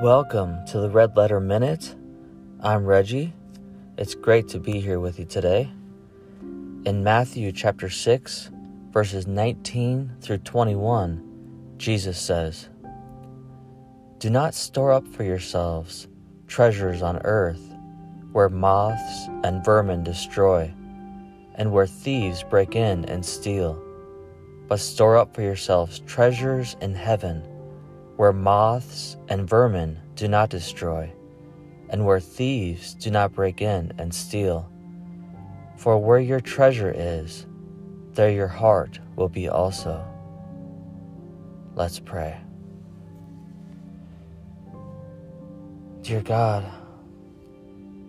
Welcome to the Red Letter Minute. I'm Reggie. It's great to be here with you today. In Matthew chapter 6, verses 19 through 21, Jesus says, Do not store up for yourselves treasures on earth, where moths and vermin destroy, and where thieves break in and steal, but store up for yourselves treasures in heaven where moths and vermin do not destroy, and where thieves do not break in and steal. For where your treasure is, there your heart will be also. Let's pray. Dear God,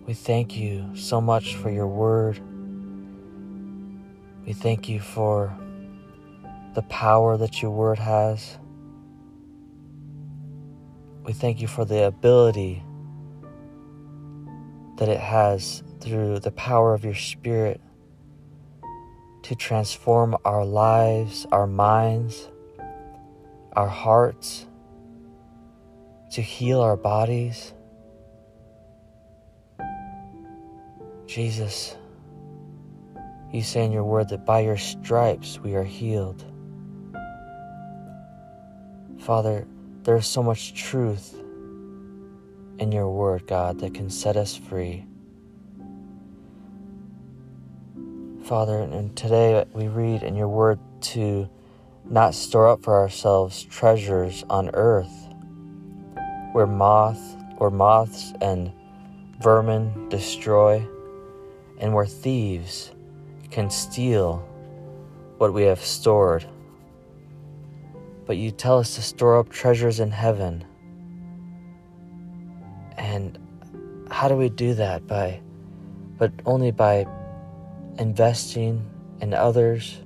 we thank you so much for your word. We thank you for the power that your word has. We thank you for the ability that it has through the power of your Spirit to transform our lives, our minds, our hearts, to heal our bodies. Jesus, you say in your word that by your stripes we are healed. Father, there is so much truth in your word, God, that can set us free. Father, and today we read in your word to not store up for ourselves treasures on earth where moth or moths and vermin destroy and where thieves can steal what we have stored but you tell us to store up treasures in heaven. And how do we do that? By, but only by investing in others,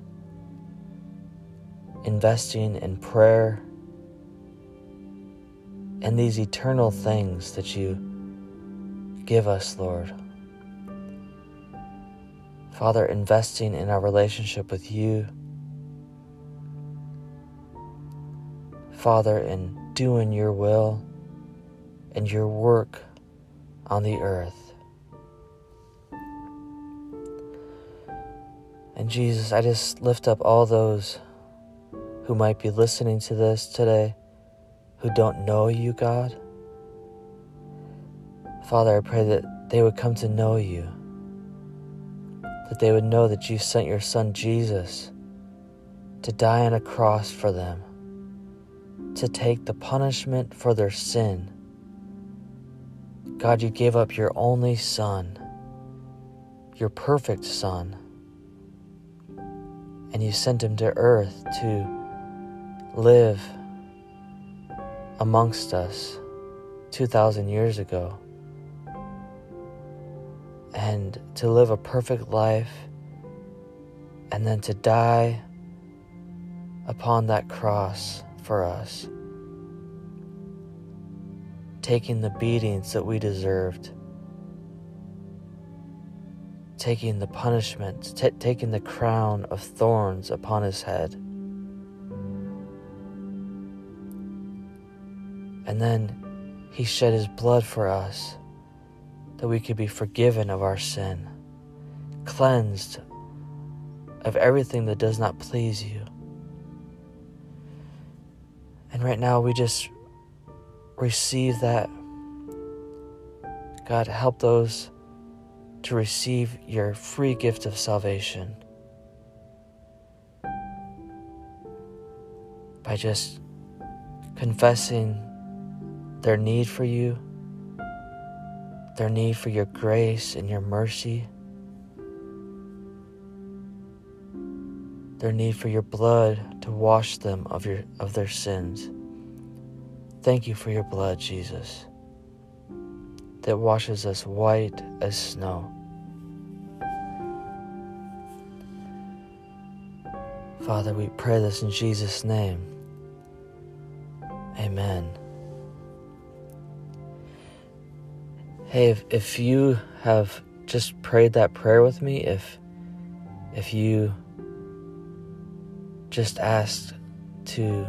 investing in prayer, and these eternal things that you give us, Lord. Father, investing in our relationship with you Father, in doing your will and your work on the earth. And Jesus, I just lift up all those who might be listening to this today who don't know you, God. Father, I pray that they would come to know you, that they would know that you sent your Son Jesus to die on a cross for them to take the punishment for their sin. God, you gave up your only Son, your perfect Son, and you sent him to earth to live amongst us 2,000 years ago and to live a perfect life and then to die upon that cross for us, taking the beatings that we deserved, taking the punishment, t- taking the crown of thorns upon his head. And then he shed his blood for us that we could be forgiven of our sin, cleansed of everything that does not please you. And right now, we just receive that. God, help those to receive your free gift of salvation by just confessing their need for you, their need for your grace and your mercy, their need for your blood to wash them of, your, of their sins. Thank you for your blood, Jesus, that washes us white as snow. Father, we pray this in Jesus' name. Amen. Hey, if, if you have just prayed that prayer with me, if if you just asked to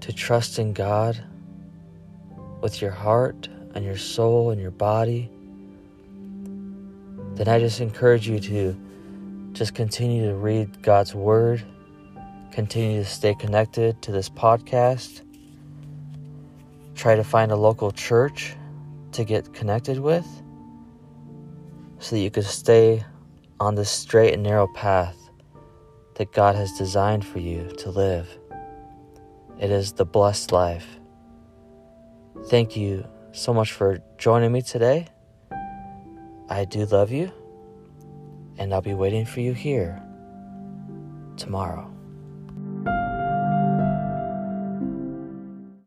to trust in God with your heart and your soul and your body, then I just encourage you to just continue to read God's Word, continue to stay connected to this podcast, try to find a local church to get connected with so that you can stay on the straight and narrow path that God has designed for you to live. It is the blessed life. Thank you so much for joining me today. I do love you, and I'll be waiting for you here tomorrow.